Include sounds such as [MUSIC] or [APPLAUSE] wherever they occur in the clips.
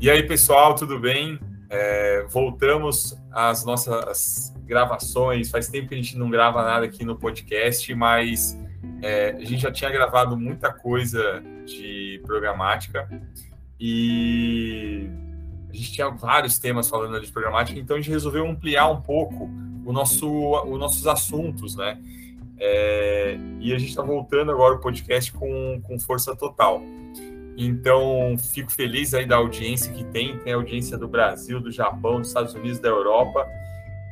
E aí, pessoal, tudo bem? É, voltamos às nossas gravações. Faz tempo que a gente não grava nada aqui no podcast, mas é, a gente já tinha gravado muita coisa de programática e a gente tinha vários temas falando de programática, então a gente resolveu ampliar um pouco o nosso, os nossos assuntos, né? É, e a gente está voltando agora o podcast com, com força total. Então, fico feliz aí da audiência que tem, tem audiência do Brasil, do Japão, dos Estados Unidos, da Europa,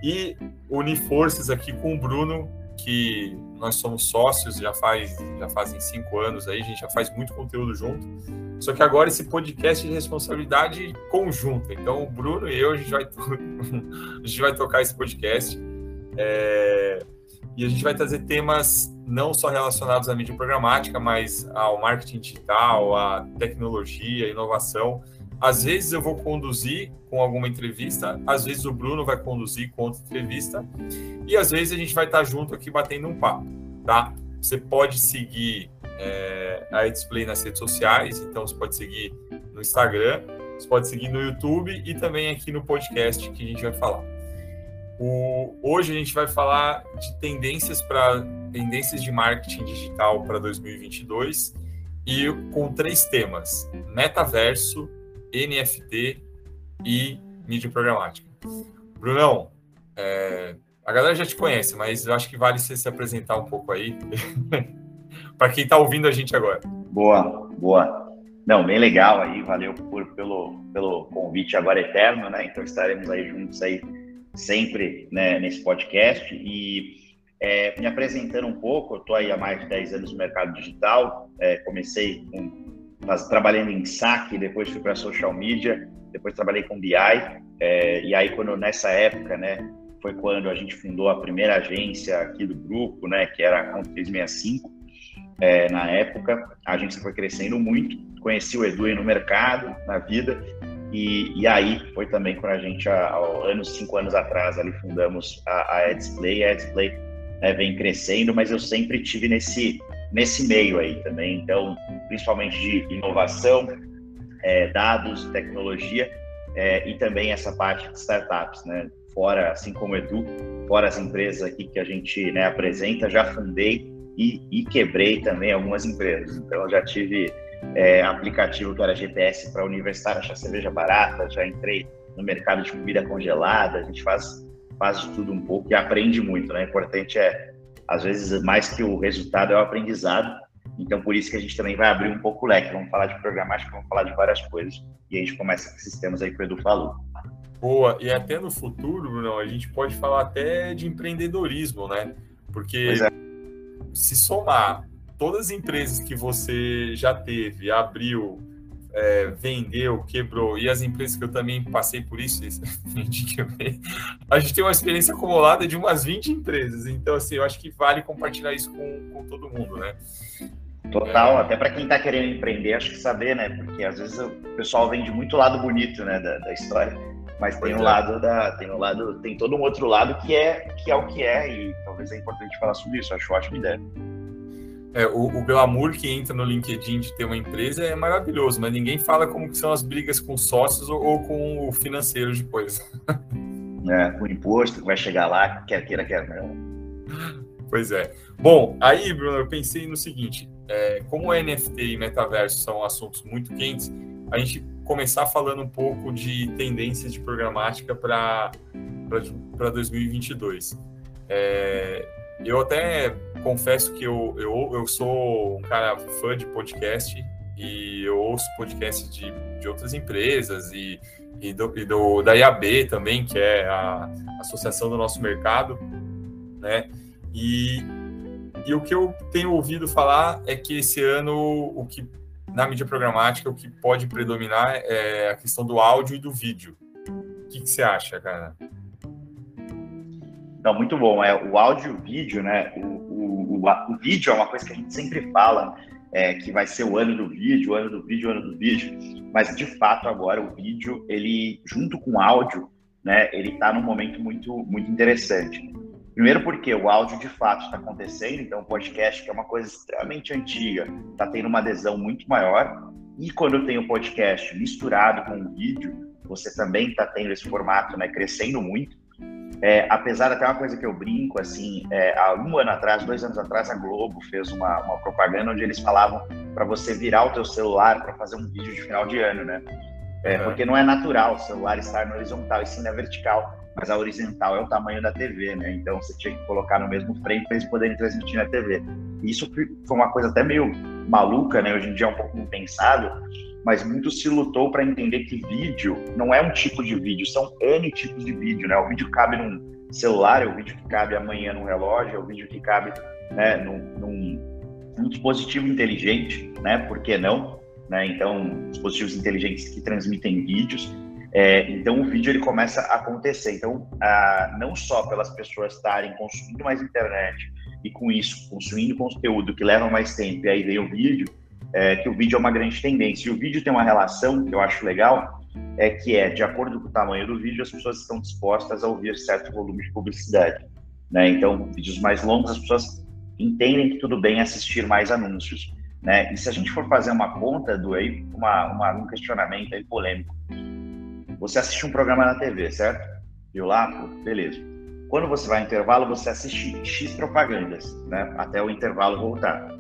e unir forças aqui com o Bruno, que nós somos sócios, já faz já fazem cinco anos aí, a gente já faz muito conteúdo junto. Só que agora esse podcast é de responsabilidade conjunta. Então, o Bruno e eu, a gente vai, [LAUGHS] a gente vai tocar esse podcast. É... E a gente vai trazer temas não só relacionados à mídia programática, mas ao marketing digital, à tecnologia, inovação. Às vezes eu vou conduzir com alguma entrevista, às vezes o Bruno vai conduzir com outra entrevista, e às vezes a gente vai estar junto aqui batendo um papo, tá? Você pode seguir é, a Display nas redes sociais, então você pode seguir no Instagram, você pode seguir no YouTube e também aqui no podcast que a gente vai falar. O, hoje a gente vai falar de tendências para tendências de marketing digital para 2022 e com três temas: metaverso, NFT e mídia programática. Brunão, é, a galera já te conhece, mas eu acho que vale você se apresentar um pouco aí [LAUGHS] para quem está ouvindo a gente agora. Boa, boa. Não, bem legal aí, valeu por, pelo, pelo convite agora eterno, né? Então estaremos aí juntos aí sempre né, nesse podcast. E é, me apresentando um pouco, eu estou aí há mais de 10 anos no mercado digital, é, comecei com, trabalhando em saque, depois fui para social media, depois trabalhei com BI, é, e aí quando nessa época, né, foi quando a gente fundou a primeira agência aqui do grupo, né, que era a Conta 365, é, na época, a agência foi crescendo muito, conheci o Edu no mercado, na vida, e, e aí foi também quando a gente, há, há anos, cinco anos atrás, ali fundamos a, a Edsplay. A Edsplay né, vem crescendo, mas eu sempre tive nesse, nesse meio aí também. Então, principalmente de inovação, é, dados, tecnologia é, e também essa parte de startups, né? Fora, assim como o Edu, fora as empresas aqui que a gente né, apresenta, já fundei e, e quebrei também algumas empresas. Então, já tive é, aplicativo que era GPS para universitário achar cerveja barata, já entrei no mercado de comida congelada, a gente faz, faz de tudo um pouco e aprende muito, né? O importante é, às vezes, mais que o resultado é o aprendizado, então por isso que a gente também vai abrir um pouco o leque, vamos falar de programática, vamos falar de várias coisas, e a gente começa com esses temas aí que o Edu falou. Boa, e até no futuro, Bruno, a gente pode falar até de empreendedorismo, né? Porque é. se somar todas as empresas que você já teve, abriu, é, vendeu, quebrou, e as empresas que eu também passei por isso, [LAUGHS] a gente tem uma experiência acumulada de umas 20 empresas. Então, assim, eu acho que vale compartilhar isso com, com todo mundo, né? Total, até para quem está querendo empreender, acho que saber, né? Porque às vezes o pessoal vende muito lado bonito, né, da, da história, mas tem um é. lado da, tem um lado, tem todo um outro lado que é que é o que é e talvez é importante falar sobre isso. Acho ótima ideia. É, o, o, glamour que entra no LinkedIn de ter uma empresa é maravilhoso, mas ninguém fala como que são as brigas com sócios ou, ou com o financeiro depois. [LAUGHS] É, o imposto que vai chegar lá, quer queira, quer não. Pois é. Bom, aí, Bruno, eu pensei no seguinte: é, como NFT e metaverso são assuntos muito quentes, a gente começar falando um pouco de tendências de programática para 2022. É, eu até confesso que eu, eu, eu sou um cara fã de podcast e eu ouço podcast de, de outras empresas e, e, do, e do, da IAB também, que é a Associação do Nosso Mercado, né? E, e o que eu tenho ouvido falar é que esse ano o que na mídia programática o que pode predominar é a questão do áudio e do vídeo. O que, que você acha, cara? Então, muito bom. É, o áudio e o vídeo, né? O, o, o, o, vídeo é uma coisa que a gente sempre fala, é, que vai ser o ano do vídeo, o ano do vídeo, o ano do vídeo. Mas, de fato, agora o vídeo, ele, junto com o áudio, né? Ele está num momento muito, muito interessante. Primeiro porque o áudio, de fato, está acontecendo. Então, o podcast, que é uma coisa extremamente antiga, está tendo uma adesão muito maior. E quando tem o podcast misturado com o vídeo, você também está tendo esse formato né, crescendo muito. É, apesar até uma coisa que eu brinco, assim, é, há um ano atrás, dois anos atrás, a Globo fez uma, uma propaganda onde eles falavam para você virar o teu celular para fazer um vídeo de final de ano, né? É, porque não é natural o celular estar na horizontal e sim na vertical, mas a horizontal é o tamanho da TV, né? Então você tinha que colocar no mesmo frame para eles poderem transmitir na TV. E isso foi uma coisa até meio maluca, né? Hoje em dia é um pouco impensado, mas muito se lutou para entender que vídeo não é um tipo de vídeo, são N tipos de vídeo, né? O vídeo cabe num celular, é o vídeo que cabe amanhã num relógio, é o vídeo que cabe né, num, num, num dispositivo inteligente, né? Por que não? Né? Então, dispositivos inteligentes que transmitem vídeos. É, então, o vídeo ele começa a acontecer. Então, a, não só pelas pessoas estarem consumindo mais internet e com isso consumindo conteúdo que leva mais tempo, e aí vem o vídeo, é, que o vídeo é uma grande tendência. E o vídeo tem uma relação que eu acho legal, é que é, de acordo com o tamanho do vídeo, as pessoas estão dispostas a ouvir certo volume de publicidade. Né? Então, vídeos mais longos, as pessoas entendem que tudo bem assistir mais anúncios. Né? E se a gente for fazer uma conta do aí, uma, uma, um questionamento aí polêmico, você assiste um programa na TV, certo? Viu lá? Beleza. Quando você vai ao intervalo, você assiste X propagandas, né? Até o intervalo voltar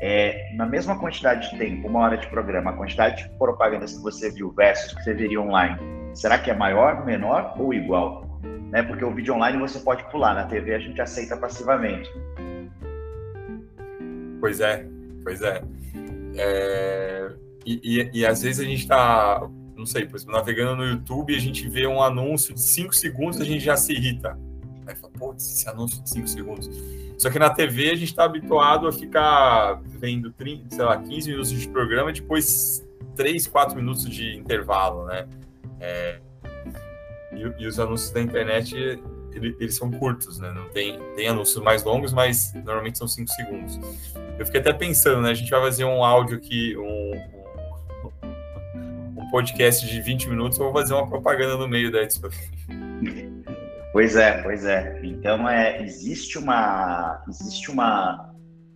é, na mesma quantidade de tempo, uma hora de programa, a quantidade de propagandas que você viu versus que você veria online, será que é maior, menor ou igual? Né? Porque o vídeo online você pode pular, na TV a gente aceita passivamente. Pois é, pois é. é... E, e, e, às vezes a gente está, não sei, por exemplo, navegando no YouTube, a gente vê um anúncio de 5 segundos, a gente já se irrita. Aí fala, pô, esse anúncio de 5 segundos só que na TV a gente está habituado a ficar vendo 30, sei lá, 15 minutos de programa e depois 3, 4 minutos de intervalo, né? É, e, e, os anúncios da internet, ele, eles são curtos, né? Não tem, tem anúncios mais longos, mas normalmente são 5 segundos. Eu fiquei até pensando, né? A gente vai fazer um áudio aqui, um, podcast de 20 minutos, eu vou fazer uma propaganda no meio da edição. Pois é, pois é. Então é, existe uma existe uma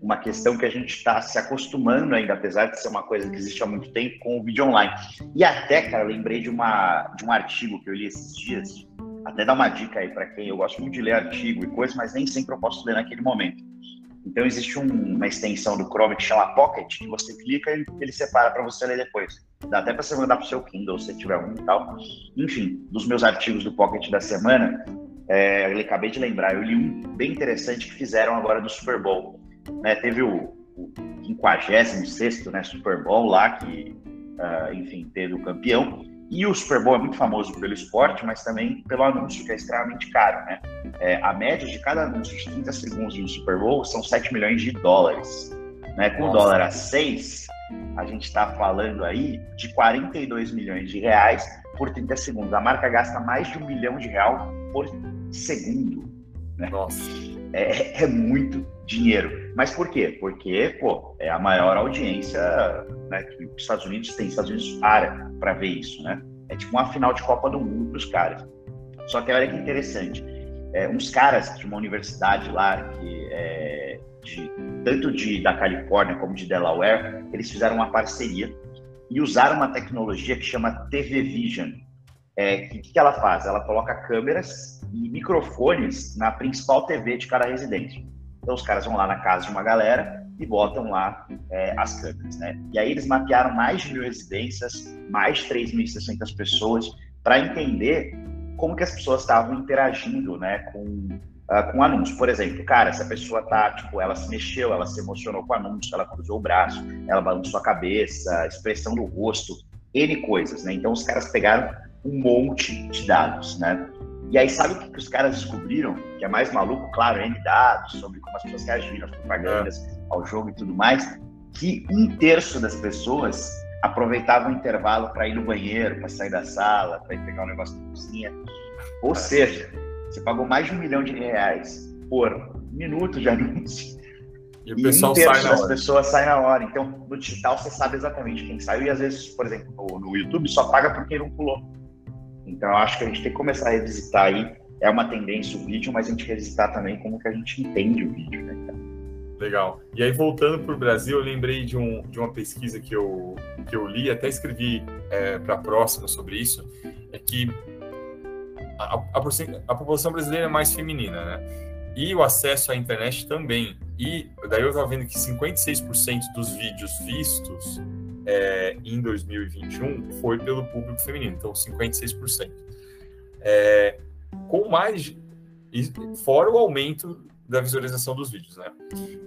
uma questão que a gente está se acostumando ainda, apesar de ser uma coisa que existe há muito tempo, com o vídeo online. E até, cara, lembrei de, uma, de um artigo que eu li esses dias, até dar uma dica aí para quem eu gosto muito de ler artigo e coisas, mas nem sempre eu posso ler naquele momento. Então existe um, uma extensão do Chrome que chama Pocket, que você clica e ele separa para você ler depois. Dá até para você mandar para o seu Kindle, se tiver um e tal. Enfim, dos meus artigos do Pocket da semana, é, eu acabei de lembrar, eu li um bem interessante que fizeram agora do Super Bowl. Né, teve o, o 56 né, Super Bowl lá, que, uh, enfim, teve o campeão. E o Super Bowl é muito famoso pelo esporte, mas também pelo anúncio, que é extremamente caro. Né? É, a média de cada anúncio de 30 segundos no Super Bowl são 7 milhões de dólares. Né? Com o dólar a 6, a gente está falando aí de 42 milhões de reais por 30 segundos. A marca gasta mais de um milhão de real por segundo. Né? Nossa. É, é, muito dinheiro. Mas por quê? Porque, pô, é a maior audiência né, que os Estados Unidos tem. Os Estados Unidos para para ver isso, né? É tipo uma final de Copa do Mundo para os caras. Só que olha que interessante. É, uns caras de uma universidade lá, que é de, tanto de, da Califórnia como de Delaware, eles fizeram uma parceria e usaram uma tecnologia que chama TV Vision. É, que, que ela faz? Ela coloca câmeras e microfones na principal TV de cada residente. Então os caras vão lá na casa de uma galera e botam lá é, as câmeras, né? E aí eles mapearam mais de mil residências, mais de 3.600 pessoas, para entender como que as pessoas estavam interagindo, né, com uh, com anúncio. Por exemplo, cara, se a pessoa tá, tipo, ela se mexeu, ela se emocionou com o anúncio, ela cruzou o braço, ela balançou a cabeça, expressão do rosto, N coisas, né? Então os caras pegaram um monte de dados, né? E aí, sabe o que, que os caras descobriram? Que é mais maluco, claro, N dados sobre como as pessoas reagiram às propagandas, ao jogo e tudo mais, que um terço das pessoas aproveitavam o intervalo para ir no banheiro, para sair da sala, para ir pegar um negócio na cozinha. Ou seja, você pagou mais de um milhão de reais por minuto de anúncio. E o pessoal e um sai na hora. pessoas saem na hora. Então, no digital, você sabe exatamente quem saiu. E às vezes, por exemplo, no YouTube, só paga por quem não pulou. Então, eu acho que a gente tem que começar a revisitar aí. É uma tendência o vídeo, mas a gente revisitar também como que a gente entende o vídeo, né, Legal. E aí, voltando para o Brasil, eu lembrei de, um, de uma pesquisa que eu, que eu li, até escrevi é, para a próxima sobre isso, é que a, a, a, população brasileira é mais feminina, né? E o acesso à internet também. E daí eu estava vendo que 56% dos vídeos vistos é, em 2021 foi pelo público feminino, então 56%. É, com mais, fora o aumento da visualização dos vídeos, né?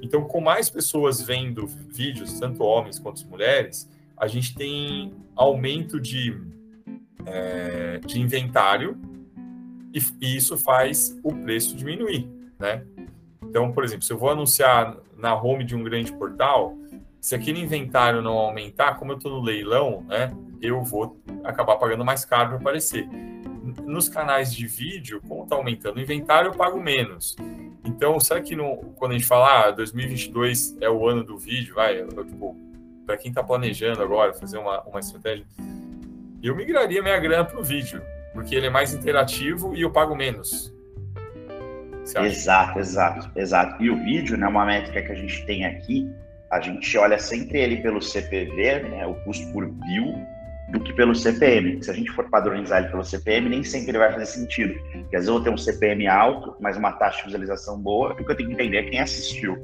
Então, com mais pessoas vendo vídeos, tanto homens quanto mulheres, a gente tem aumento de, é, de inventário e, e isso faz o preço diminuir, né? Então, por exemplo, se eu vou anunciar na home de um grande portal, se aquele inventário não aumentar, como eu estou no leilão, né, eu vou acabar pagando mais caro para aparecer. Nos canais de vídeo, como está aumentando o inventário, eu pago menos. Então, será que no, quando a gente fala, ah, 2022 é o ano do vídeo, vai, tipo, para quem está planejando agora fazer uma, uma estratégia, eu migraria minha grana para o vídeo, porque ele é mais interativo e eu pago menos. Exato, exato, exato. E o vídeo, né, uma métrica que a gente tem aqui, a gente olha sempre ele pelo CPV, né, o custo por view, do que pelo CPM. Se a gente for padronizar ele pelo CPM, nem sempre ele vai fazer sentido. Porque às vezes eu vou ter um CPM alto, mas uma taxa de visualização boa, e o que eu tenho que entender é quem assistiu.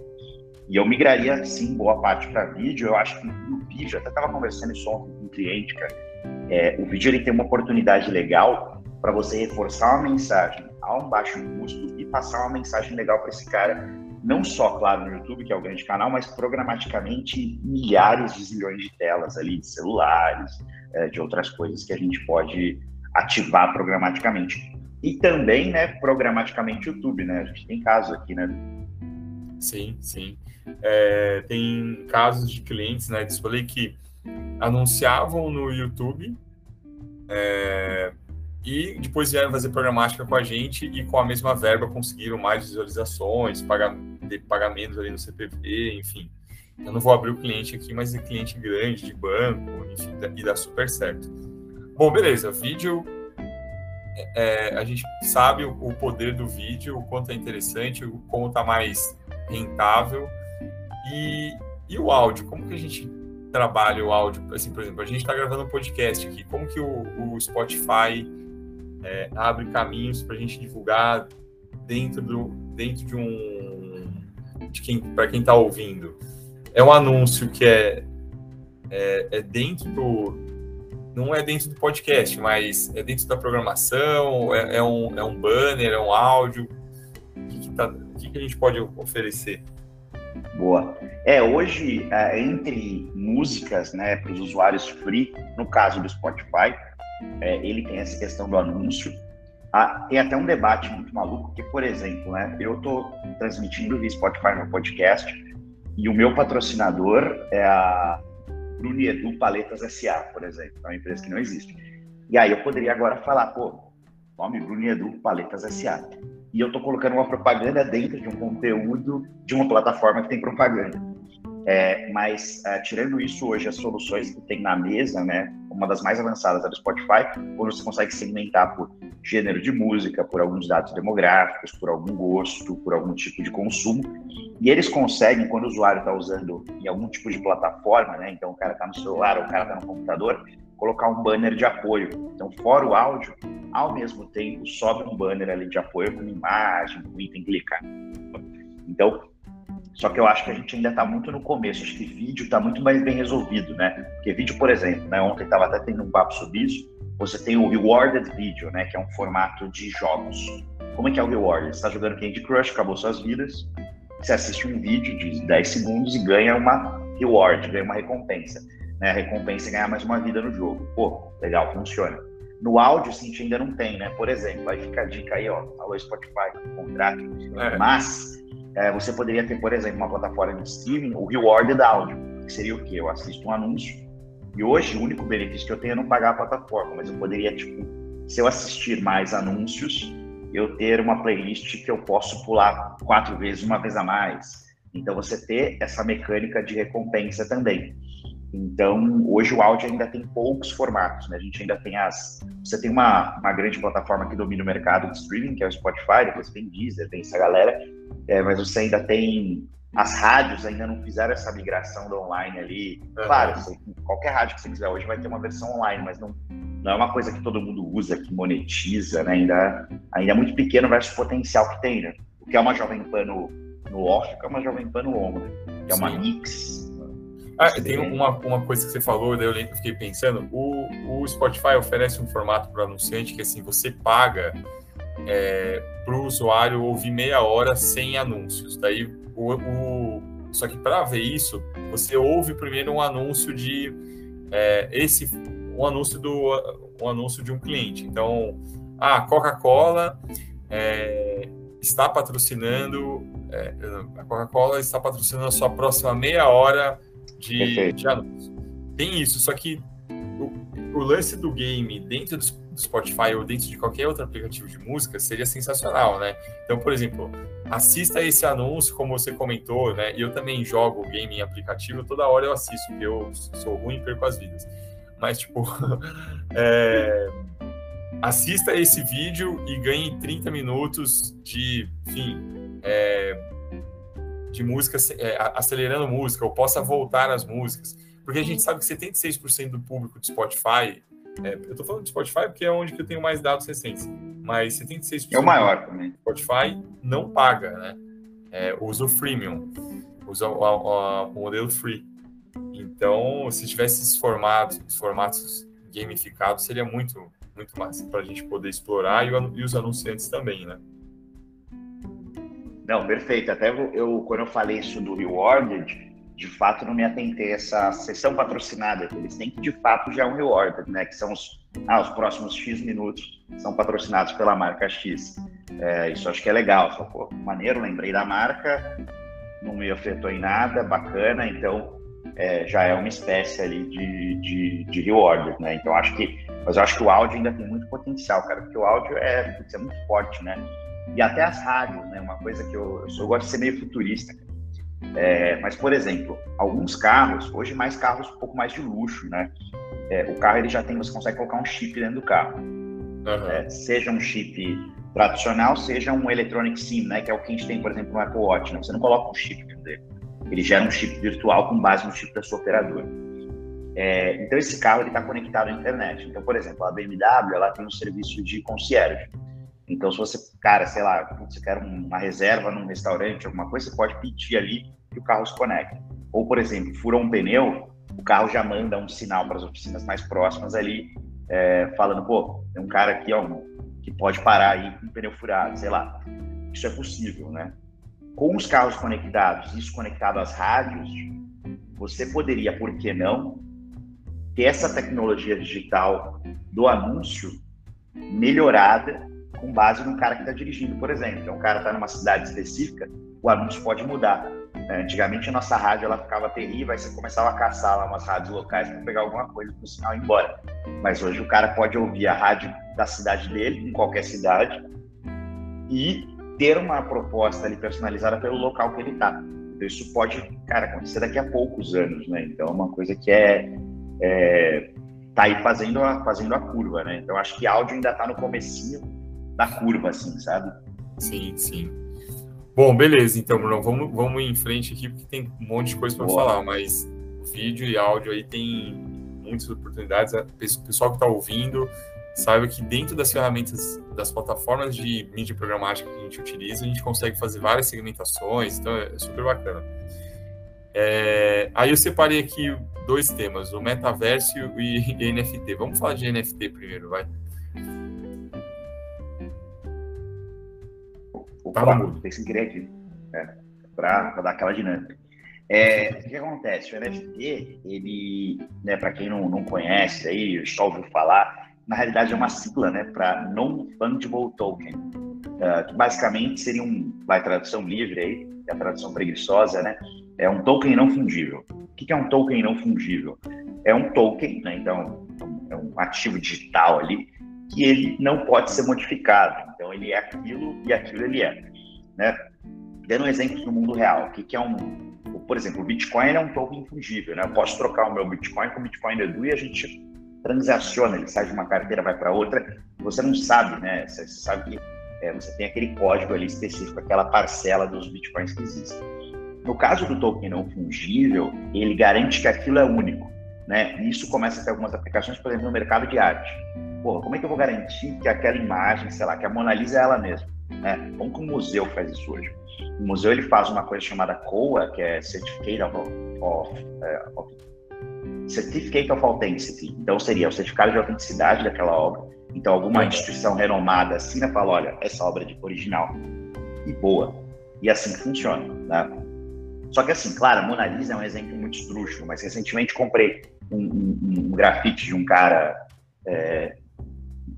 E eu migraria, sim, boa parte para vídeo. Eu acho que no vídeo, até estava conversando isso ontem com um cliente, cara, é, o vídeo ele tem uma oportunidade legal para você reforçar uma mensagem a um baixo custo e passar uma mensagem legal para esse cara não só, claro, no YouTube, que é o grande canal, mas programaticamente milhares de zilhões de telas ali, de celulares, é, de outras coisas que a gente pode ativar programaticamente. E também, né, programaticamente YouTube, né? A gente tem casos aqui, né? Sim, sim. É, tem casos de clientes, né, que falei que anunciavam no YouTube é, e depois vieram fazer programática com a gente e com a mesma verba conseguiram mais visualizações, pagar, pagamentos ali no CPV, enfim. Eu não vou abrir o cliente aqui, mas é cliente grande, de banco, enfim, e dá super certo. Bom, beleza, vídeo, é, é, a gente sabe o, poder do vídeo, o quanto é interessante, o como está mais rentável. E, e o áudio, como que a gente trabalha o áudio? Assim, por exemplo, a gente está gravando um podcast aqui, como que o, o Spotify é, abre caminhos para a gente divulgar dentro, do, dentro de um. De quem, para quem está ouvindo. É um anúncio que é, é, é, dentro do. Não é dentro do podcast, mas é dentro da programação, é, é um, é um banner, é um áudio. O que, que, tá, o que, que a gente pode oferecer? Boa. É, hoje, é, entre músicas, né, para os usuários free, no caso do Spotify, é, ele tem essa questão do anúncio. Ah, tem até um debate muito maluco, que, por exemplo, né, eu estou transmitindo via Spotify no podcast e o meu patrocinador é a Bruniedu Paletas SA, por exemplo, é uma empresa que não existe. E aí eu poderia agora falar, pô, nome Bruniedu Paletas SA. E eu estou colocando uma propaganda dentro de um conteúdo de uma plataforma que tem propaganda. É, mas, é, tirando isso, hoje as soluções que tem na mesa, né, uma das mais avançadas é do Spotify, onde você consegue segmentar por gênero de música, por alguns dados demográficos, por algum gosto, por algum tipo de consumo. E eles conseguem, quando o usuário está usando em algum tipo de plataforma, né, então o cara está no celular ou o cara está no computador, colocar um banner de apoio. Então, fora o áudio, ao mesmo tempo, sobe um banner ali de apoio com imagem, com item clicar. Então, só que eu acho que a gente ainda está muito no começo. Acho que vídeo está muito mais bem resolvido, né? Porque vídeo, por exemplo, né? Ontem estava até tendo um papo sobre isso. Você tem o Rewarded Video, né? Que é um formato de jogos. Como é que é o Rewarded? Você está jogando Candy Crush, acabou suas vidas. Você assiste um vídeo de 10 segundos e ganha uma reward, ganha uma recompensa. Né? A recompensa é ganhar mais uma vida no jogo. Pô, legal, funciona. No áudio, a gente ainda não tem, né? Por exemplo, aí fica a dica aí, ó. Alô, Spotify, contrato. É. Mas é, você poderia ter, por exemplo, uma plataforma de streaming, o rewarded áudio, que seria o quê? Eu assisto um anúncio e hoje o único benefício que eu tenho é não pagar a plataforma, mas eu poderia, tipo, se eu assistir mais anúncios, eu ter uma playlist que eu posso pular quatro vezes, uma vez a mais. Então, você ter essa mecânica de recompensa também. Então, hoje o áudio ainda tem poucos formatos, né? A gente ainda tem as. Você tem uma, uma grande plataforma que domina o mercado de streaming, que é o Spotify, depois tem Deezer, tem essa galera, é, mas você ainda tem as rádios ainda não fizeram essa migração do online ali. Uhum. Claro, qualquer rádio que você quiser hoje vai ter uma versão online, mas não, não é uma coisa que todo mundo usa, que monetiza, né? Ainda, ainda é muito pequeno versus o potencial que tem, né? O que é uma Jovem Pan no, no off, que é uma Jovem Pan no on, né? Que é uma Sim. mix. Ah, tem uma, uma coisa que você falou, daí eu fiquei pensando, o, o Spotify oferece um formato para o anunciante que assim, você paga é, para o usuário ouvir meia hora sem anúncios. Daí o, o só que para ver isso, você ouve primeiro um anúncio de é, esse um anúncio do um anúncio de um cliente. Então, a ah, Coca-Cola é, está patrocinando é, a Coca-Cola está patrocinando a sua próxima meia hora de, de anúncio. Tem isso, só que o, o lance do game dentro do, do Spotify ou dentro de qualquer outro aplicativo de música seria sensacional, né? Então, por exemplo, assista esse anúncio, como você comentou, né? E eu também jogo game em aplicativo, toda hora eu assisto, porque eu sou ruim e perco as vidas. Mas, tipo, [LAUGHS] é, assista esse vídeo e ganhe 30 minutos de, enfim, é, de música, é, acelerando música, ou possa voltar às músicas. Porque a gente sabe que 76% do público do Spotify, é, eu estou falando de Spotify porque é onde que eu tenho mais dados recentes, mas 76% é o maior também. Spotify não paga, né? É, usa o freemium, usa o, o, o, modelo free. Então, se tivesse esses formatos, formatos gamificados, seria muito, muito massa para a gente poder explorar e, e os anunciantes também, né? Não, perfeito. Até eu, quando eu falei isso do Rewarded, de fato não me atentei a essa sessão patrocinada, que eles têm que de fato já é um Rewarded, né? Que são os, ah, os próximos X minutos são patrocinados pela marca X. É, isso acho que é legal. Só, pô, maneiro, lembrei da marca, não me afetou em nada, bacana, então é, já é uma espécie ali de, de, de reward, né? Então acho que, mas eu acho que o áudio ainda tem muito potencial, cara, porque o áudio é, é muito forte, né? e até as rádios, né? Uma coisa que eu, eu, gosto de ser meio futurista. É, mas, por exemplo, alguns carros, hoje mais carros um pouco mais de luxo, né? É, o carro ele já tem, você consegue colocar um chip dentro do carro. Uhum. É, seja um chip tradicional, seja um electronic SIM, né? Que é o que a gente tem, por exemplo, no Apple Watch. Né? Você não coloca um chip dentro dele. Ele gera um chip virtual com base no chip da sua operadora. É, então esse carro ele está conectado à internet. Então, por exemplo, a BMW ela tem um serviço de concierge. Então, se você, cara, sei lá, você quer uma reserva num restaurante, alguma coisa, você pode pedir ali que o carro se conecte. Ou, por exemplo, furou um pneu, o carro já manda um sinal para as oficinas mais próximas ali, é, falando, pô, tem um cara aqui, ó, que pode parar aí com o pneu furado, sei lá. Isso é possível, né? Com os carros conectados, isso conectado às rádios, você poderia, por que não, ter essa tecnologia digital do anúncio melhorada com base no cara que está dirigindo, por exemplo. Então, o cara está numa cidade específica, o anúncio pode mudar. É, antigamente, a nossa rádio ela ficava terrível, aí você começava a caçar lá umas rádios locais para pegar alguma coisa para o sinal ir embora. Mas hoje o cara pode ouvir a rádio da cidade dele, em qualquer cidade, e ter uma proposta ali personalizada pelo local que ele está. Então, isso pode, cara, acontecer daqui a poucos anos, né? Então, é uma coisa que é, é tá aí fazendo a, fazendo a curva, né? Então, acho que áudio ainda está no comecinho, da curva, assim, sabe? Sim, sim. Bom, beleza, então, Bruno, vamos, vamos em frente aqui, porque tem um monte de coisa para falar, mas vídeo e áudio aí tem muitas oportunidades. O pessoal que está ouvindo, saiba que dentro das ferramentas das plataformas de mídia programática que a gente utiliza, a gente consegue fazer várias segmentações, então é super bacana. É, aí eu separei aqui dois temas, o metaverso e, e NFT. Vamos falar de NFT primeiro, vai. Tem que querer aqui, né? para dar aquela dinâmica. É, o que acontece? O NFT, ele, né, para quem não, não conhece, aí, só ouviu falar, na realidade é uma sigla né, para Non-Fungible Token, uh, que basicamente seria um, vai tradução livre aí, é a tradução preguiçosa, né? É um token não fungível. O que é um token não fungível? É um token, né, então é um ativo digital ali, que ele não pode ser modificado. Então, ele é aquilo e aquilo ele é. Né? Dando um exemplo no mundo real, o que, é um. Por exemplo, o Bitcoin é um token infungível. Né? Eu posso trocar o meu Bitcoin com o Bitcoin Edu e a gente transaciona, ele sai de uma carteira, vai para outra. Você não sabe, né? Você sabe que é, você tem aquele código ali específico, aquela parcela dos Bitcoins que existem. No caso do token não fungível, ele garante que aquilo é único. Né? E isso começa a ter algumas aplicações, por exemplo, no mercado de arte. Porra, como é que eu vou garantir que aquela imagem, sei lá, que a Mona Lisa é ela mesma? Né? Como que o museu faz isso hoje? O museu ele faz uma coisa chamada COA, que é Certificate of, of, uh, of Certificate of Authenticity. Então seria o certificado de autenticidade daquela obra. Então alguma instituição renomada assina e fala, olha, essa obra é de original e boa. E assim funciona, né? Só que assim, claro, a Mona Lisa é um exemplo muito esdrúxulo, mas recentemente comprei um, um, um grafite de um cara é,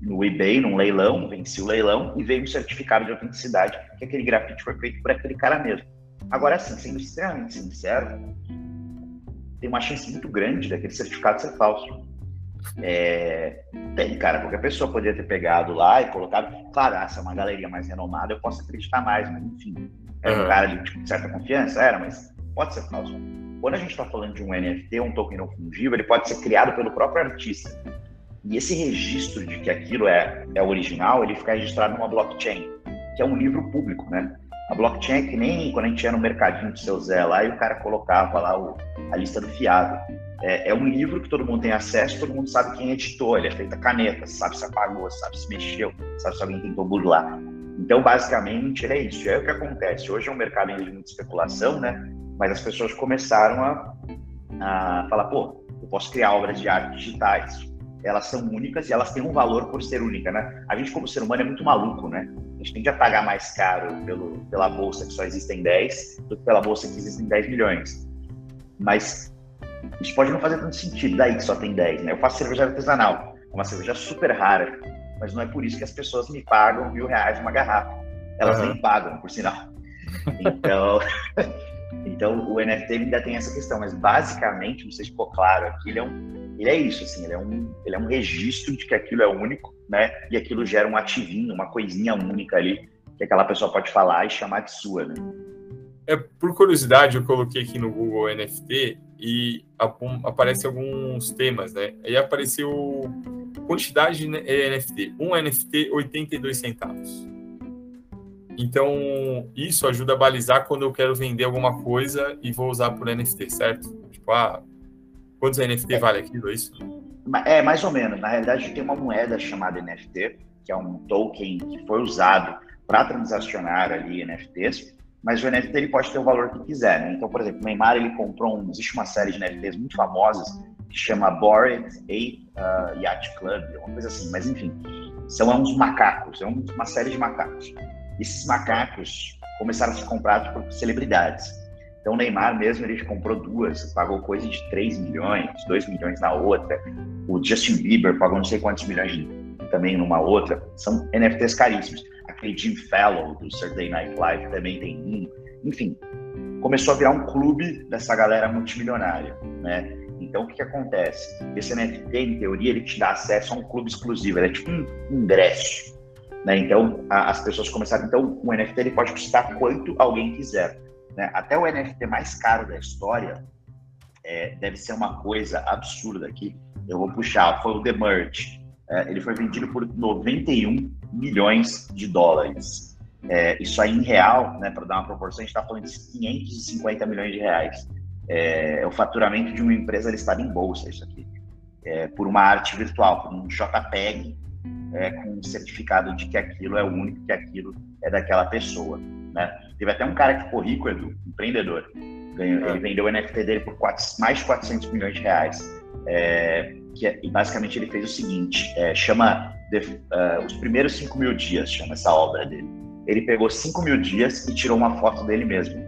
no eBay, num leilão, venci o leilão e veio um certificado de autenticidade que aquele grafite foi feito por aquele cara mesmo. Agora, assim, sendo extremamente sincero, tem uma chance muito grande daquele certificado ser falso. É, tem, cara, qualquer pessoa poderia ter pegado lá e colocado. Claro, essa é uma galeria mais renomada, eu posso acreditar mais, mas enfim, é um cara de tipo, certa confiança, era, mas pode ser falso. Quando a gente está falando de um NFT, um token não fungível, ele pode ser criado pelo próprio artista. E esse registro de que aquilo é, é original, ele fica registrado numa blockchain, que é um livro público, né? A blockchain é que nem quando a gente ia no mercadinho do seu Zé lá e o cara colocava lá o, a lista do fiado. É, é, um livro que todo mundo tem acesso, todo mundo sabe quem editou, ele é feito a caneta, sabe se apagou, sabe se mexeu, sabe se alguém tentou burlar. Então, basicamente, é isso. É o que acontece. Hoje é um mercado de muita especulação, né? Mas as pessoas começaram a, a falar, pô, eu posso criar obras de arte digitais elas são únicas e elas têm um valor por ser única, né? A gente, como ser humano, é muito maluco, né? A gente tende a pagar mais caro pelo, pela bolsa que só existem 10 do que pela bolsa que existem 10 milhões. Mas isso pode não fazer tanto sentido daí que só tem 10, né? Eu faço cerveja artesanal, é uma cerveja super rara, mas não é por isso que as pessoas me pagam mil reais uma garrafa. Elas uhum. nem pagam, por sinal. Então, [LAUGHS] então o NFT ainda tem essa questão, mas basicamente, não sei se ficou claro aqui, ele é um ele é isso, assim, ele é um, ele é um registro de que aquilo é único, né? E aquilo gera um ativinho, uma coisinha única ali, que aquela pessoa pode falar e chamar de sua, né? É, por curiosidade, eu coloquei aqui no Google NFT e aparecem alguns temas, né? Aí apareceu quantidade de NFT, um NFT 82 centavos. Então, isso ajuda a balizar quando eu quero vender alguma coisa e vou usar por NFT, certo? Tipo, ah, Quantos NFT vale aquilo, é isso? É, mais ou menos. Na realidade, tem uma moeda chamada NFT, que é um token que foi usado para transacionar ali NFTs, mas o NFT ele pode ter o valor que quiser, né? Então, por exemplo, o Neymar ele comprou um, existe uma série de NFTs muito famosas que chama Bored Ape uh, Yacht Club, uma coisa assim, mas enfim, são uns macacos, é uma série de macacos. Esses macacos começaram a ser comprados por celebridades. Então o Neymar mesmo, ele comprou duas, pagou coisa de 3 milhões, 2 milhões na outra. O Justin Bieber pagou não sei quantos milhões também numa outra. São NFTs caríssimos. Aquele Jim Fellow do Saturday Night Live também tem um. Enfim, começou a virar um clube dessa galera multimilionária, né? Então, o que, que acontece? Esse NFT, em teoria, ele te dá acesso a um clube exclusivo, ele é tipo um ingresso. Né? Então, a, as pessoas começaram. Então, o NFT ele pode custar quanto alguém quiser. Né? Até o NFT mais caro da história é, deve ser uma coisa absurda aqui. Eu vou puxar, foi o The Merge. É, ele foi vendido por 91 milhões de dólares. É, isso aí em real, né, para dar uma proporção, a gente está falando de 550 milhões de reais. É, é, o faturamento de uma empresa listada em bolsa, isso aqui. É, por uma arte virtual, por um JPEG, é, com um certificado de que aquilo é único, que aquilo é daquela pessoa. Né? Teve até um cara que ficou rico, Edu, empreendedor. Ganhou, é. Ele vendeu o NFT dele por quatro, mais de 400 milhões de reais. É, que, é, e basicamente ele fez o seguinte: é, chama the, uh, os primeiros 5 mil dias, chama essa obra dele. Ele pegou 5 mil dias e tirou uma foto dele mesmo.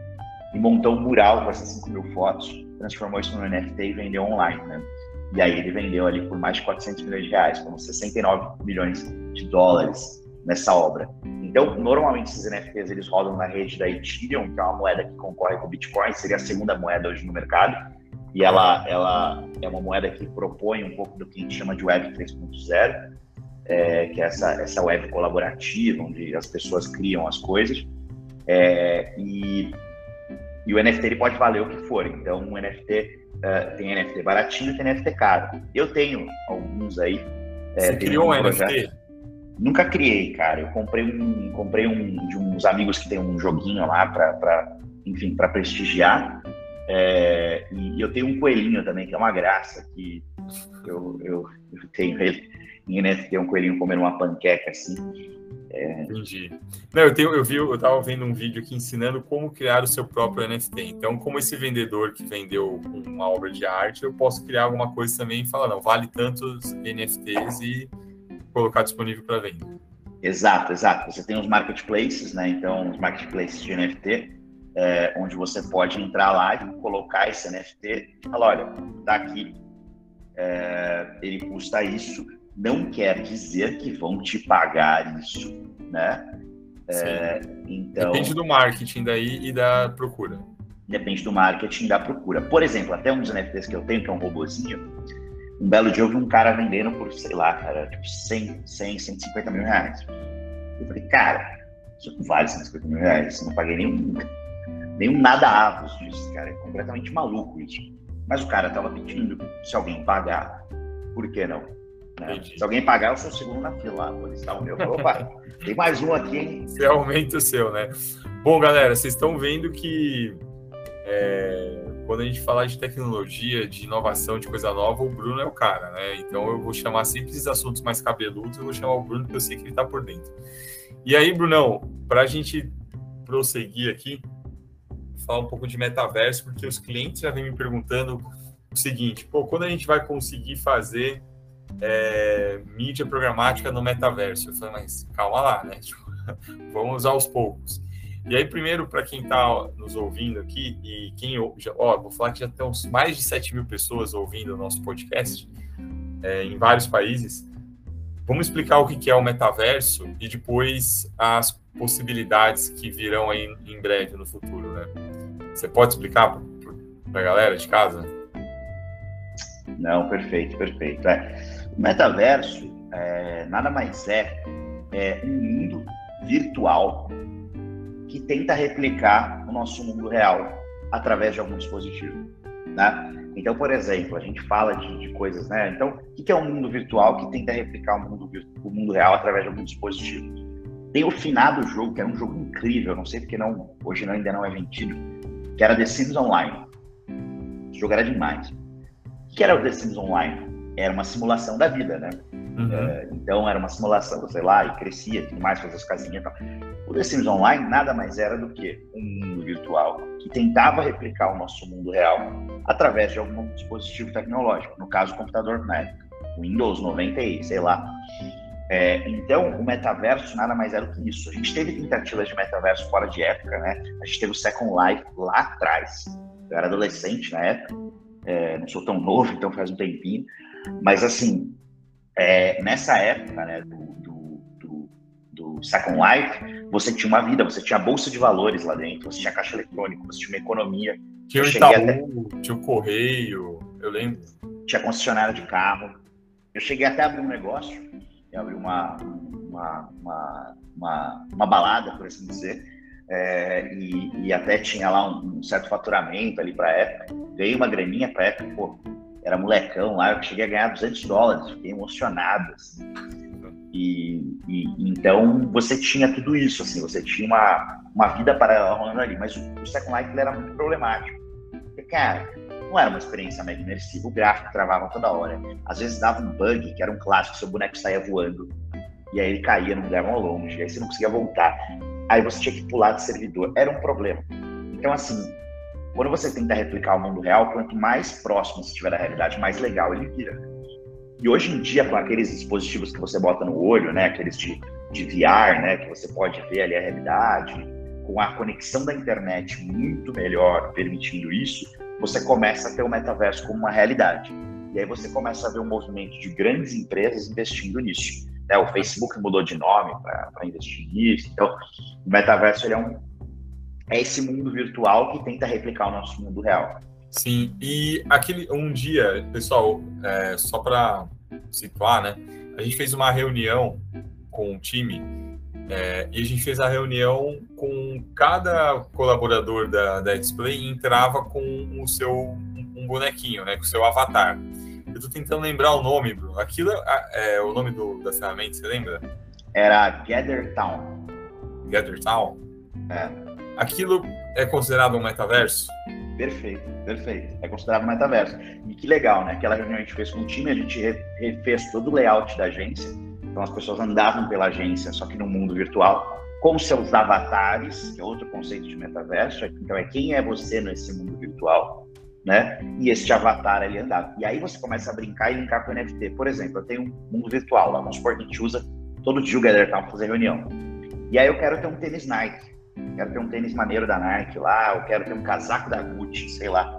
E montou um mural com essas 5 mil fotos, transformou isso no NFT e vendeu online. Né? E aí ele vendeu ali por mais de 400 milhões de reais, foram 69 milhões de dólares nessa obra. Então, normalmente esses NFTs eles rodam na rede da Ethereum, que é uma moeda que concorre com o Bitcoin, seria a segunda moeda hoje no mercado, e ela, ela é uma moeda que propõe um pouco do que a gente chama de Web 3.0, é, que é essa, essa web colaborativa, onde as pessoas criam as coisas, é, e, e o NFT ele pode valer o que for. Então, um NFT uh, tem NFT baratinho, tem NFT caro. Eu tenho alguns aí. É, Você criou um, um NFT? Nunca criei, cara. Eu comprei um, comprei um de uns amigos que tem um joguinho lá para enfim, para prestigiar. É, e eu tenho um coelhinho também, que é uma graça, que eu, eu, eu tenho ele em NFT, um coelhinho comendo uma panqueca assim. É... Entendi. Não, eu, tenho, eu vi, eu estava vendo um vídeo aqui ensinando como criar o seu próprio NFT. Então, como esse vendedor que vendeu uma obra de arte, eu posso criar alguma coisa também e falar, não, vale tantos NFTs e colocar disponível para venda. Exato, exato. Você tem os marketplaces, né? Então, os marketplaces de NFT, é, onde você pode entrar lá e colocar esse NFT e falar, olha, tá aqui, é, ele custa isso, não quer dizer que vão te pagar isso, né? É, então, depende do marketing daí e da procura. Depende do marketing e da procura. Por exemplo, até um dos NFTs que eu tenho, que é um robozinho, um belo dia eu vi um cara vendendo por, sei lá, cara, tipo 100, 100 150 mil reais. Eu falei, cara, isso não vale 150 mil reais, eu não paguei nenhum, nenhum nada avos disso, cara, é completamente maluco isso. Mas o cara tava pedindo, se alguém pagar, por que não? Né? Se alguém pagar, eu sou o segundo na fila lá, está o meu. Opa, tem mais um aqui, hein? Você aumenta o seu, né? Bom, galera, vocês estão vendo que é, quando a gente falar de tecnologia, de inovação, de coisa nova, o Bruno é o cara, né? Então eu vou chamar sempre esses assuntos mais cabeludos, eu vou chamar o Bruno, porque eu sei que ele está por dentro. E aí, Brunão, para a gente prosseguir aqui, falar um pouco de metaverso, porque os clientes já vêm me perguntando o seguinte: pô, quando a gente vai conseguir fazer é, mídia programática no metaverso. Eu falei, mas calma lá, né? [LAUGHS] Tipo, vamos aos poucos. E aí, primeiro, para quem está nos ouvindo aqui, e quem já, ó, vou falar que já temos mais de 7 mil pessoas ouvindo o nosso podcast é, em vários países. Vamos explicar o que é o metaverso e depois as possibilidades que virão aí em breve no futuro, né? Você pode explicar para a galera de casa? Não, perfeito, perfeito. É. O metaverso é, nada mais é, é um mundo virtual que tenta replicar o nosso mundo real através de algum dispositivo. Né? Então, por exemplo, a gente fala de, de coisas, né? Então, o que é um mundo virtual que tenta replicar o mundo, o mundo real através de algum dispositivo? Tem o finado jogo, que era um jogo incrível, não sei porque não, hoje não, ainda não é vendido, que era The Sims Online. Esse jogo era demais. O que era o The Sims Online? era uma simulação da vida, né? Uhum. Uh, então era uma simulação, sei lá, e crescia, tudo mais, fazia as casinhas e tal. O The Sims Online nada mais era do que um mundo virtual que tentava replicar o nosso mundo real através de algum dispositivo tecnológico, no caso o computador na época, Windows 90 e sei lá. É, então, o metaverso nada mais era do que isso. A gente teve tentativas de metaverso fora de época, né? A gente teve o Second Life lá atrás. Eu era adolescente na época, é, não sou tão novo, então faz um tempinho. Mas, assim, é, nessa época né, do, do, Second Life, você tinha uma vida, você tinha bolsa de valores lá dentro, você tinha caixa eletrônica, você tinha uma economia. Tinha o Itaú, até... tinha o Correio, eu lembro. Tinha concessionária de carro. Eu cheguei até a abrir um negócio, eu abri uma, uma, uma, uma, uma balada, por assim dizer, é, e, e, até tinha lá um, um certo faturamento ali para época. Veio uma graninha para época, pô, era molecão lá, eu cheguei a ganhar 200 dólares, fiquei emocionado, assim. E, e, então você tinha tudo isso, assim, você tinha uma, uma vida paralela rolando ali, mas o, o Second Life era muito problemático. Porque, cara, não era uma experiência mega imersiva, o gráfico travava toda hora. Às vezes dava um bug, que era um clássico, seu boneco saía voando, e aí ele caía num lugar mal longe, aí você não conseguia voltar. Aí você tinha que pular de servidor, era um problema. Então, assim, quando você tenta replicar o mundo real, quanto mais próximo você estiver da realidade, mais legal ele vira. E hoje em dia, com aqueles dispositivos que você bota no olho, né, aqueles de, de VR, né, que você pode ver ali a realidade, com a conexão da internet muito melhor, permitindo isso, você começa a ter o metaverso como uma realidade. E aí você começa a ver um movimento de grandes empresas investindo nisso. Né? O Facebook mudou de nome para investir nisso. Então, o metaverso é um, é esse mundo virtual que tenta replicar o nosso mundo real. Sim, e aquele um dia, pessoal, é, só para situar, né? A gente fez uma reunião com o time é, e a gente fez a reunião com cada colaborador da, da Display e entrava com o seu um bonequinho, né? Com o seu avatar. Eu tô tentando lembrar o nome, Bruno. Aquilo é, é o nome do, da ferramenta, você lembra? Era Gather Town. Gather Town? É aquilo é considerado um metaverso? Perfeito, perfeito. É considerado um metaverso. E que legal, né? Aquela reunião a gente fez com o time, a gente refez todo o layout da agência. Então as pessoas andavam pela agência, só que no mundo virtual, com seus avatares, que é outro conceito de metaverso. Então é quem é você nesse mundo virtual, né? E esse avatar ali andava. E aí você começa a brincar e linkar com o NFT. Por exemplo, eu tenho um mundo virtual lá, vamos supor que a gente usa todo dia o galera tá fazer reunião. E aí eu quero ter um tênis Nike quero ter um tênis maneiro da Nike lá, eu quero ter um casaco da Gucci, sei lá.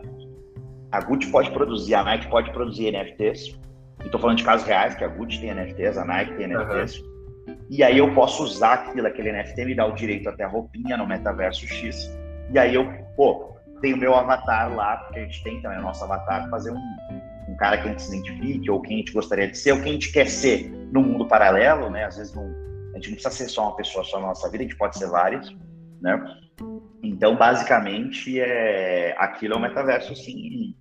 A Gucci pode produzir, a Nike pode produzir NFTs. Estou falando de casos reais, que a Gucci tem NFTs, a Nike tem NFTs. Uhum. E aí eu posso usar aquilo, aquele NFT me dá o direito até a roupinha no metaverso X. E aí eu, pô, tenho o meu avatar lá, porque a gente tem também o nosso avatar, fazer um, um cara que a gente se identifique, ou quem a gente gostaria de ser, ou quem a gente quer ser no mundo paralelo, né? Às vezes não, a gente não precisa ser só uma pessoa só na nossa vida, a gente pode ser vários né? Então, basicamente, é, aquilo é o metaverso, sim, e,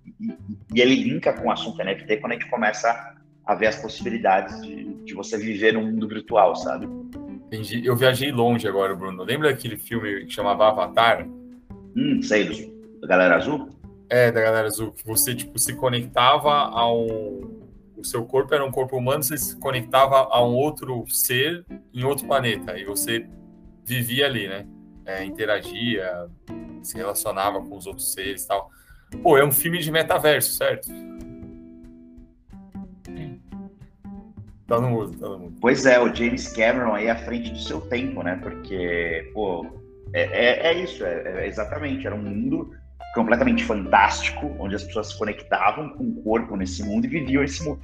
e, ele linka com o assunto NFT quando a gente começa a ver as possibilidades de, de você viver no mundo virtual, sabe? Entendi. Eu viajei longe agora, Bruno. Lembra daquele filme que chamava Avatar? Hum, sei, do, da Galera Azul? É, da Galera Azul, que você, tipo, se conectava ao... O seu corpo era um corpo humano, você se conectava a um outro ser em outro planeta, e você vivia ali, né? É, interagia, se relacionava com os outros seres e tal. Pô, é um filme de metaverso, certo? Tá no mundo, tá no mundo. Pois é, o James Cameron aí à frente do seu tempo, né? Porque, pô, é, é, é isso, é, é, exatamente. Era um mundo completamente fantástico, onde as pessoas se conectavam com o corpo nesse mundo e viviam esse mundo.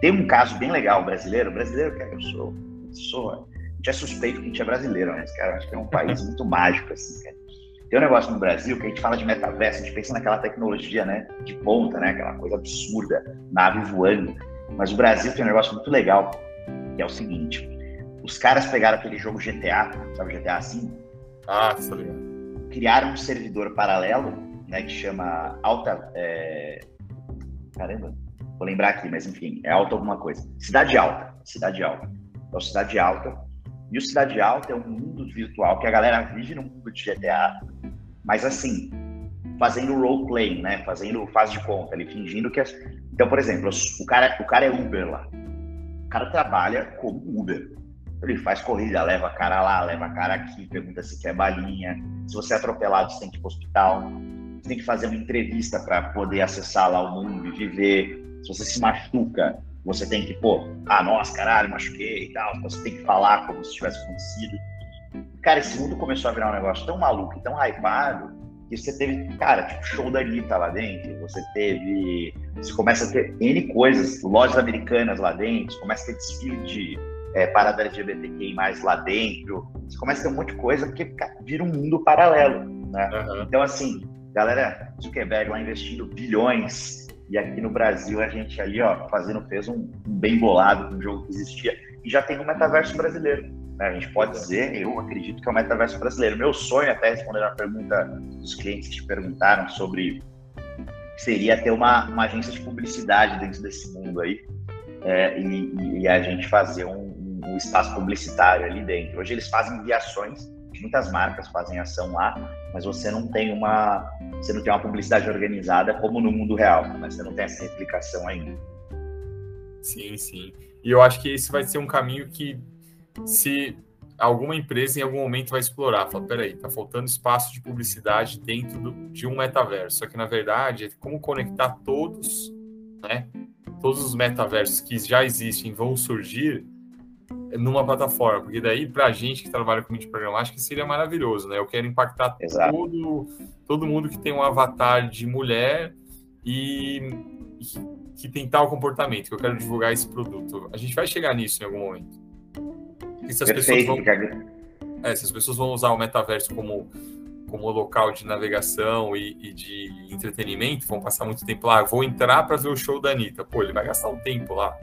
Tem um caso bem legal brasileiro, brasileiro que eu sou, sou gente é suspeito que a gente é brasileiro, né? Cara, acho que é um país muito mágico, assim, cara. Tem um negócio no Brasil que a gente fala de metaverso, a gente pensa naquela tecnologia, né, de ponta, né, aquela coisa absurda, nave voando. Mas o Brasil tem um negócio muito legal, que é o seguinte: os caras pegaram aquele jogo GTA, sabe GTA V? Ah, tá ligado. Criaram um servidor paralelo, né, que chama Alta. É... Caramba, vou lembrar aqui, mas enfim, é Alta alguma coisa. Cidade Alta. Cidade Alta. Então, Cidade Alta e o Cidade Alta é um mundo virtual que a galera vive no mundo de GTA, mas assim, fazendo roleplay, né? Fazendo faz de conta, ele fingindo que. É... Então, por exemplo, o cara, o cara é Uber lá. O cara trabalha como Uber. Ele faz corrida, leva cara lá, leva cara aqui, pergunta se quer balinha. Se você é atropelado, você tem que ir para o hospital. Você tem que fazer uma entrevista para poder acessar lá o mundo e viver. Se você se machuca, você tem que, pô, ah, nossa, caralho, machuquei e tal. Você tem que falar como se tivesse acontecido. Cara, esse mundo começou a virar um negócio tão maluco e tão hypado que você teve, cara, tipo, show da Anitta lá dentro, você teve. Você começa a ter N coisas, lojas americanas lá dentro, você começa a ter desfile de é, parada LGBTQI mais lá dentro, você começa a ter um monte de coisa, porque cara, vira um mundo paralelo, né? Uhum. Então, assim, galera, Zuckerberg lá investindo bilhões e aqui no Brasil a gente aí, ó, fazendo, fez um, bem bolado um jogo que existia e já tem um metaverso brasileiro. Né? A gente pode dizer, eu acredito que é o um metaverso brasileiro. Meu sonho, até respondendo a pergunta dos clientes que te perguntaram sobre seria ter uma, uma agência de publicidade dentro desse mundo aí é, e, e, a gente fazer um, um espaço publicitário ali dentro. Hoje eles fazem enviações muitas marcas fazem ação lá, mas você não tem uma você não tem uma publicidade organizada como no mundo real, mas você não tem essa replicação ainda. Sim, sim. E eu acho que esse vai ser um caminho que se alguma empresa em algum momento vai explorar, fala, peraí, tá faltando espaço de publicidade dentro do, de um metaverso. Só que na verdade é como conectar todos, né? Todos os metaversos que já existem vão surgir numa plataforma, porque daí para a gente que trabalha com mídia programática seria maravilhoso, né? Eu quero impactar todo, todo mundo que tem um avatar de mulher e, que tem tal comportamento, que eu quero divulgar esse produto. A gente vai chegar nisso em algum momento. E se as Perfeito, pessoas vão, é, se as pessoas vão usar o metaverso como como local de navegação e, e, de entretenimento, vão passar muito tempo lá. Vou entrar para ver o show da Anitta. Pô, ele vai gastar um tempo lá.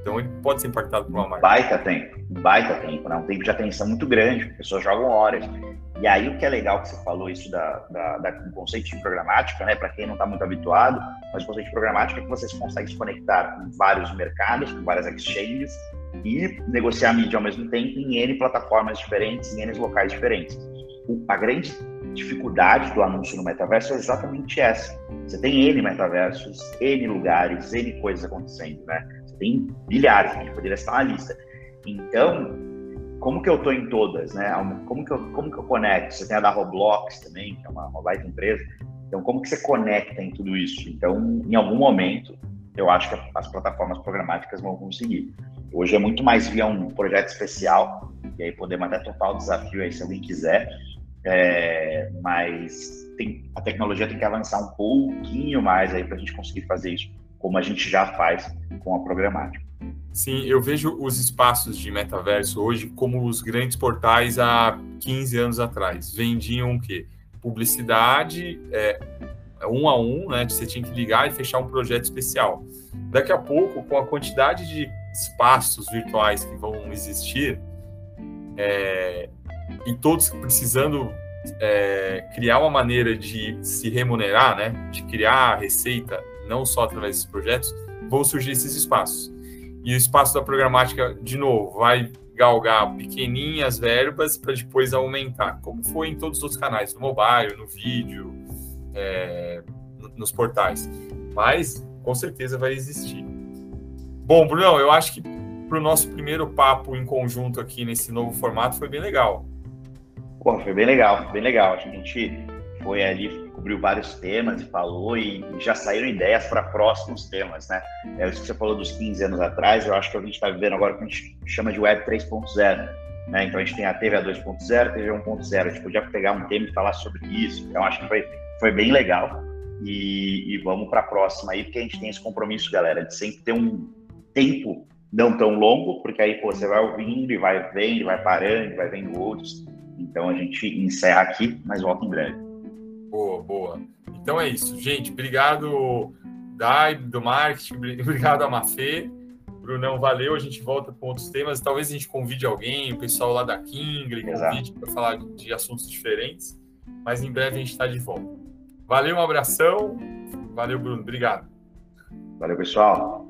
Então ele pode ser impactado por uma marca. Baita tempo, baita tempo, né? Um tempo de atenção muito grande, pessoas jogam horas. E aí o que é legal que você falou isso da, da, da do conceito de programática, né? Para quem não está muito habituado, mas o conceito de programática é que vocês conseguem se conectar com vários mercados, com várias exchanges e negociar mídia ao mesmo tempo em N plataformas diferentes, em N locais diferentes. a grande dificuldade do anúncio no metaverso é exatamente essa. Você tem N metaversos, N lugares, N coisas acontecendo, né? Você tem milhares, a gente poderia estar na lista. Então, como que eu estou em todas, né? Como que, eu, como que eu conecto? Você tem a da Roblox também, que é uma, uma baita empresa. Então, como que você conecta em tudo isso? Então, em algum momento, eu acho que as plataformas programáticas vão conseguir. Hoje é muito mais via um projeto especial, e aí podemos até topar o desafio aí se alguém quiser, é, mas tem, a tecnologia tem que avançar um pouquinho mais aí para a gente conseguir fazer isso, como a gente já faz com a programática. Sim, eu vejo os espaços de metaverso hoje como os grandes portais há 15 anos atrás. Vendiam o quê? Publicidade é, um a um, né? Você tinha que ligar e fechar um projeto especial. Daqui a pouco, com a quantidade de espaços virtuais que vão existir, é, e todos precisando é, criar uma maneira de se remunerar, né, de criar receita, não só através desses projetos, vão surgir esses espaços. E o espaço da programática, de novo, vai galgar pequenininhas verbas para depois aumentar, como foi em todos os outros canais, no mobile, no vídeo, é, nos portais. Mas, com certeza, vai existir. Bom, Brunão, eu acho que para o nosso primeiro papo em conjunto aqui nesse novo formato foi bem legal. Pô, foi bem legal, bem legal. A gente foi ali, cobriu vários temas e falou, e já saíram ideias para próximos temas, né? É isso que você falou dos 15 anos atrás, eu acho que a gente está vivendo agora o que a gente chama de Web 3.0. Né? Então a gente tem a TV 2.0, TV 1.0. A gente podia pegar um tema e falar sobre isso. Então acho que foi, foi bem legal. E, e vamos para a próxima aí, porque a gente tem esse compromisso, galera, de sempre ter um tempo não tão longo, porque aí pô, você vai ouvindo e vai vendo, vai parando, vai vendo outros. Então a gente encerra aqui, mas volta em breve. Boa, boa. Então é isso, gente. Obrigado, Dai, do marketing, [LAUGHS] obrigado a Mafê. Brunão, valeu. A gente volta com outros temas. Talvez a gente convide alguém, o pessoal lá da Kingley, convide para falar de assuntos diferentes. Mas em breve a gente está de volta. Valeu, um abração. Valeu, Bruno. Obrigado. Valeu, pessoal.